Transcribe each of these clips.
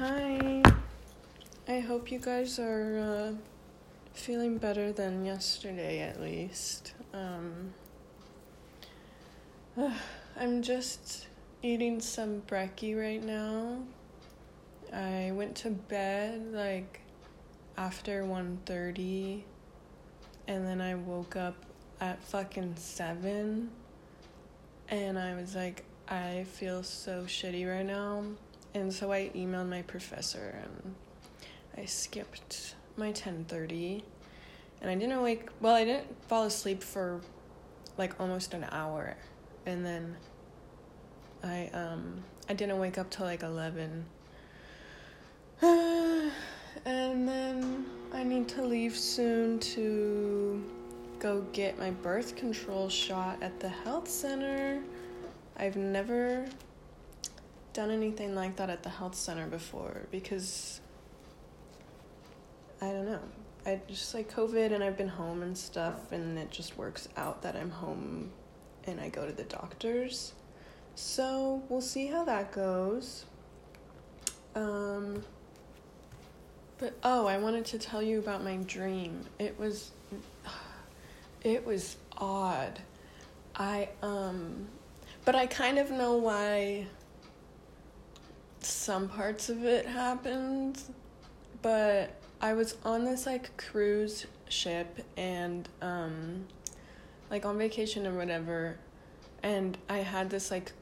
Hi. I hope you guys are uh, feeling better than yesterday, at least. Um, I'm just eating some brekkie right now. I went to bed like after 1.30 and then I woke up at fucking 7 and I was like, I feel so shitty right now. And so I emailed my professor and I skipped my 10:30 and I didn't wake well, I didn't fall asleep for like almost an hour. And then I um I didn't wake up till like 11. and then I need to leave soon to go get my birth control shot at the health center. I've never done anything like that at the health center before because I don't know. I just like COVID and I've been home and stuff, and it just works out that I'm home and I go to the doctors. So we'll see how that goes. Um, but oh, I wanted to tell you about my dream. It was, it was odd. I um, but I kind of know why some parts of it happened, but I was on this like cruise ship and um like on vacation or whatever and I had this like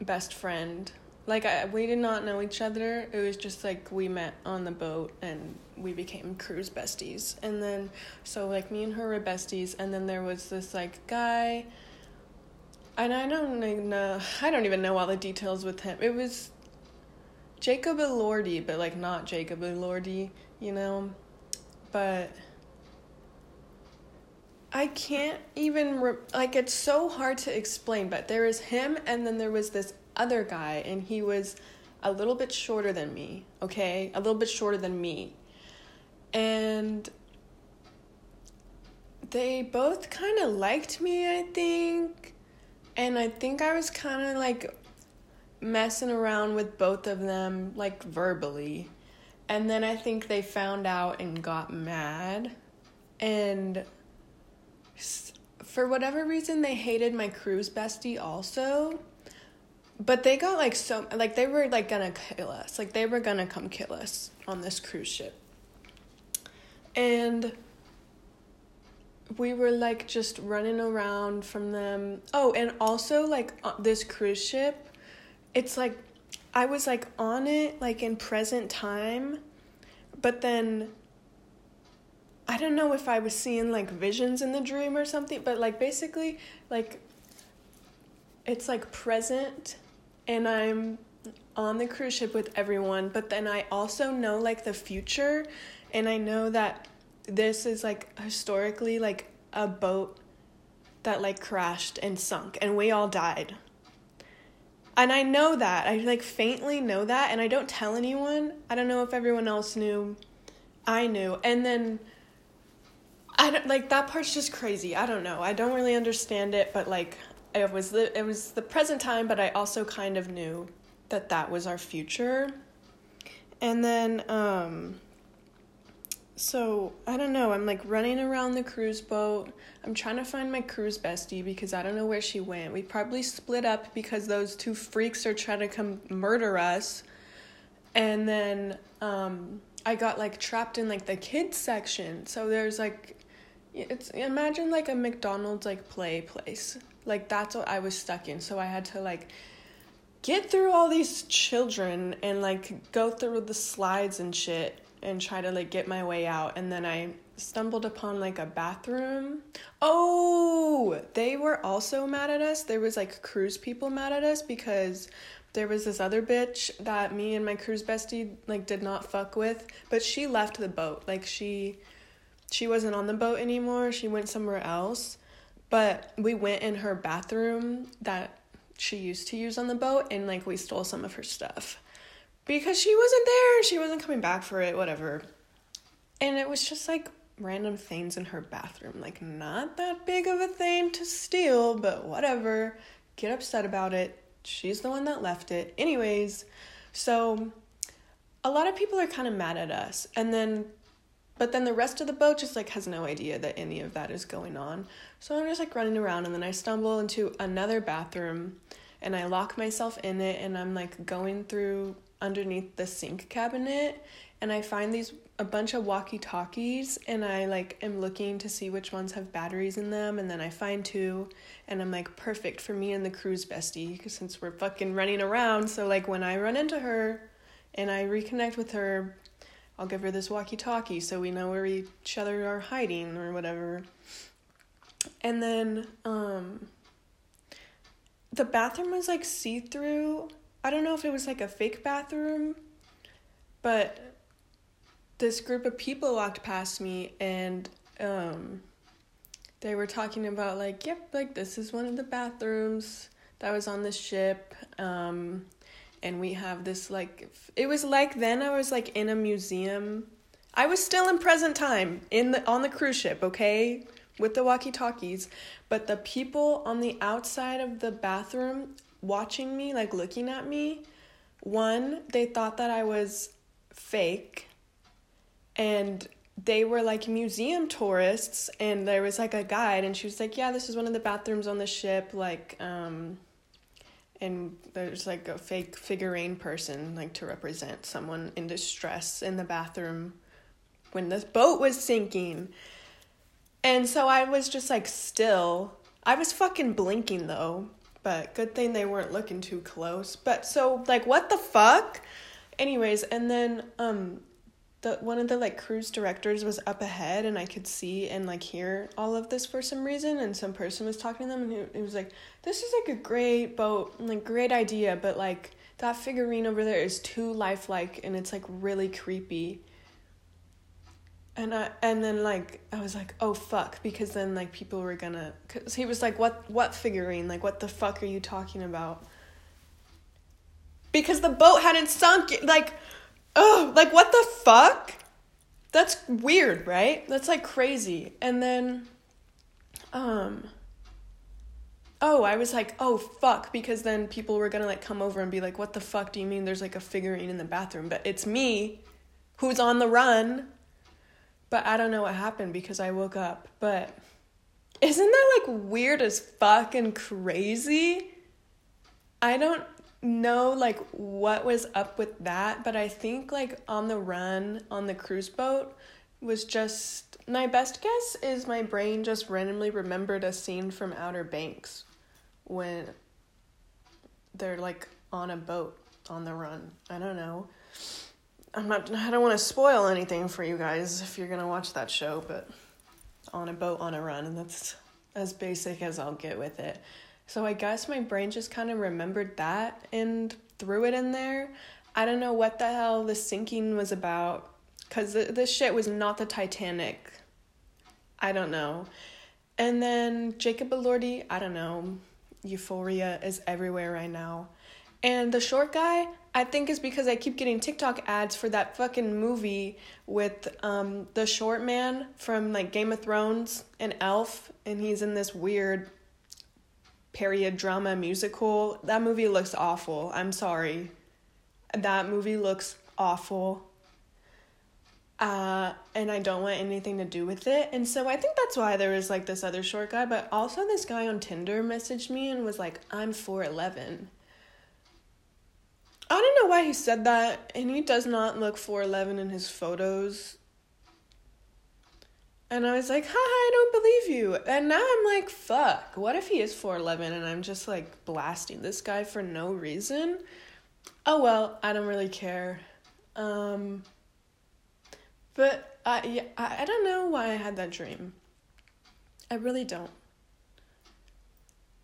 best friend. Like I we did not know each other. It was just like we met on the boat and we became cruise besties. And then so like me and her were besties and then there was this like guy and I don't know I don't even know all the details with him. It was Jacob Elordi, but like not Jacob Elordi, you know? But I can't even re- like it's so hard to explain, but there is him and then there was this other guy and he was a little bit shorter than me, okay? A little bit shorter than me. And they both kind of liked me, I think. And I think I was kind of like messing around with both of them, like verbally. And then I think they found out and got mad. And for whatever reason, they hated my cruise bestie also. But they got like so, like they were like gonna kill us. Like they were gonna come kill us on this cruise ship. And we were like just running around from them. Oh, and also like uh, this cruise ship it's like I was like on it like in present time, but then I don't know if I was seeing like visions in the dream or something, but like basically like it's like present and I'm on the cruise ship with everyone, but then I also know like the future and I know that this is like historically like a boat that like crashed and sunk and we all died and I know that. I like faintly know that and I don't tell anyone. I don't know if everyone else knew. I knew. And then I don't like that part's just crazy. I don't know. I don't really understand it, but like it was the it was the present time, but I also kind of knew that that was our future. And then um so I don't know. I'm like running around the cruise boat. I'm trying to find my cruise bestie because I don't know where she went. We probably split up because those two freaks are trying to come murder us. And then um, I got like trapped in like the kids section. So there's like it's imagine like a McDonald's like play place. Like that's what I was stuck in. So I had to like get through all these children and like go through the slides and shit and try to like get my way out and then I stumbled upon like a bathroom. Oh, they were also mad at us. There was like cruise people mad at us because there was this other bitch that me and my cruise bestie like did not fuck with, but she left the boat. Like she she wasn't on the boat anymore. She went somewhere else. But we went in her bathroom that she used to use on the boat and like we stole some of her stuff because she wasn't there. She wasn't coming back for it, whatever. And it was just like random things in her bathroom. Like, not that big of a thing to steal, but whatever. Get upset about it. She's the one that left it. Anyways, so a lot of people are kind of mad at us. And then but then the rest of the boat just like has no idea that any of that is going on. So I'm just like running around and then I stumble into another bathroom and I lock myself in it and I'm like going through underneath the sink cabinet and I find these a bunch of walkie-talkies and I like am looking to see which ones have batteries in them and then I find two and I'm like perfect for me and the cruise bestie since we're fucking running around so like when I run into her and I reconnect with her I'll give her this walkie-talkie so we know where each other are hiding or whatever. And then um the bathroom was like see-through I don't know if it was like a fake bathroom but this group of people walked past me and um, they were talking about like yep like this is one of the bathrooms that was on the ship um, and we have this like it was like then i was like in a museum. I was still in present time in the on the cruise ship okay with the walkie talkies but the people on the outside of the bathroom watching me like looking at me one they thought that i was fake and they were like museum tourists and there was like a guide and she was like yeah this is one of the bathrooms on the ship like um and there's like a fake figurine person like to represent someone in distress in the bathroom when this boat was sinking and so i was just like still i was fucking blinking though. But good thing they weren't looking too close. But so like what the fuck? Anyways and then um the one of the like cruise directors was up ahead and I could see and like hear all of this for some reason. And some person was talking to them and he, was like this is like a great boat like great idea but like that figurine over there is too lifelike and it's like really creepy and I and then like I was like oh fuck because then like people were gonna cuz he was like what what figurine like what the fuck are you talking about because the boat hadn't sunk like oh, like what the fuck? That's weird, right? That's like crazy. And then, um, oh, I was like, oh fuck, because then people were gonna like come over and be like, what the fuck do you mean there's like a figurine in the bathroom? But it's me who's on the run. But I don't know what happened because I woke up. But isn't that like weird as fuck and crazy? I don't know like what was up with that, but I think like on the run on the cruise boat was just my best guess is my brain just randomly remembered a scene from Outer Banks when they're like on a boat on the run. I don't know. I'm not I don't want to spoil anything for you guys if you're going to watch that show, but on a boat on a run and that's as basic as I'll get with it. So I guess my brain just kind of remembered that and threw it in there. I don't know what the hell the sinking was about because this shit was not the Titanic. I don't know. And then Jacob Elordi, I don't know. Euphoria is everywhere right now. And the short guy, I think is because I keep getting TikTok ads for that fucking movie with um the short man from like Game of Thrones and Elf and he's in this weird period drama musical. That movie looks awful. I'm sorry. That movie looks awful. Uh, and I don't want anything to do with it. And so I think that's why there was like this other short guy, but also this guy on Tinder messaged me and was like, I'm 4'11. I don't know why he said that, and he does not look 4'11 in his photos. And I was like, haha, I don't believe you. And now I'm like, fuck, what if he is 4'11 and I'm just like blasting this guy for no reason? Oh well, I don't really care. Um, but I, yeah, I, I don't know why I had that dream. I really don't.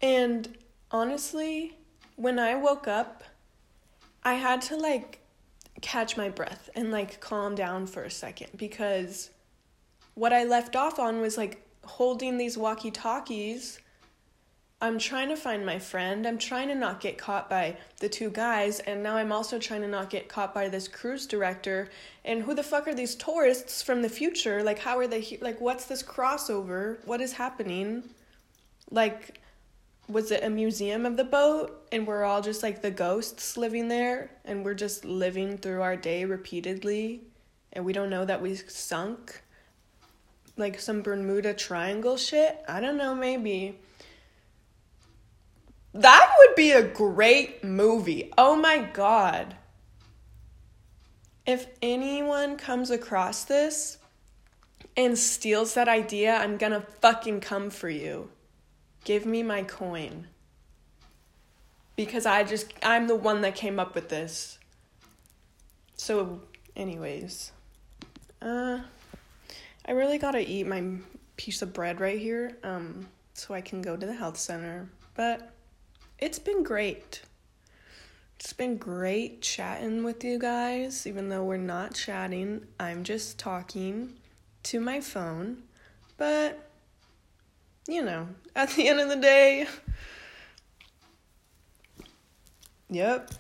And honestly, when I woke up, I had to like catch my breath and like calm down for a second because what I left off on was like holding these walkie talkies. I'm trying to find my friend. I'm trying to not get caught by the two guys, and now I'm also trying to not get caught by this cruise director. And who the fuck are these tourists from the future? Like, how are they? He- like, what's this crossover? What is happening? Like, was it a museum of the boat and we're all just like the ghosts living there and we're just living through our day repeatedly and we don't know that we sunk like some Bermuda Triangle shit. I don't know, maybe. That would be a great movie. Oh my god. If anyone comes across this and steals that idea, I'm gonna fucking come for you. Give me my coin. Because I just, I'm the one that came up with this. So, anyways. Uh, I really gotta eat my piece of bread right here, um, so I can go to the health center. But it's been great. It's been great chatting with you guys, even though we're not chatting. I'm just talking to my phone. But, you know, at the end of the day, yep,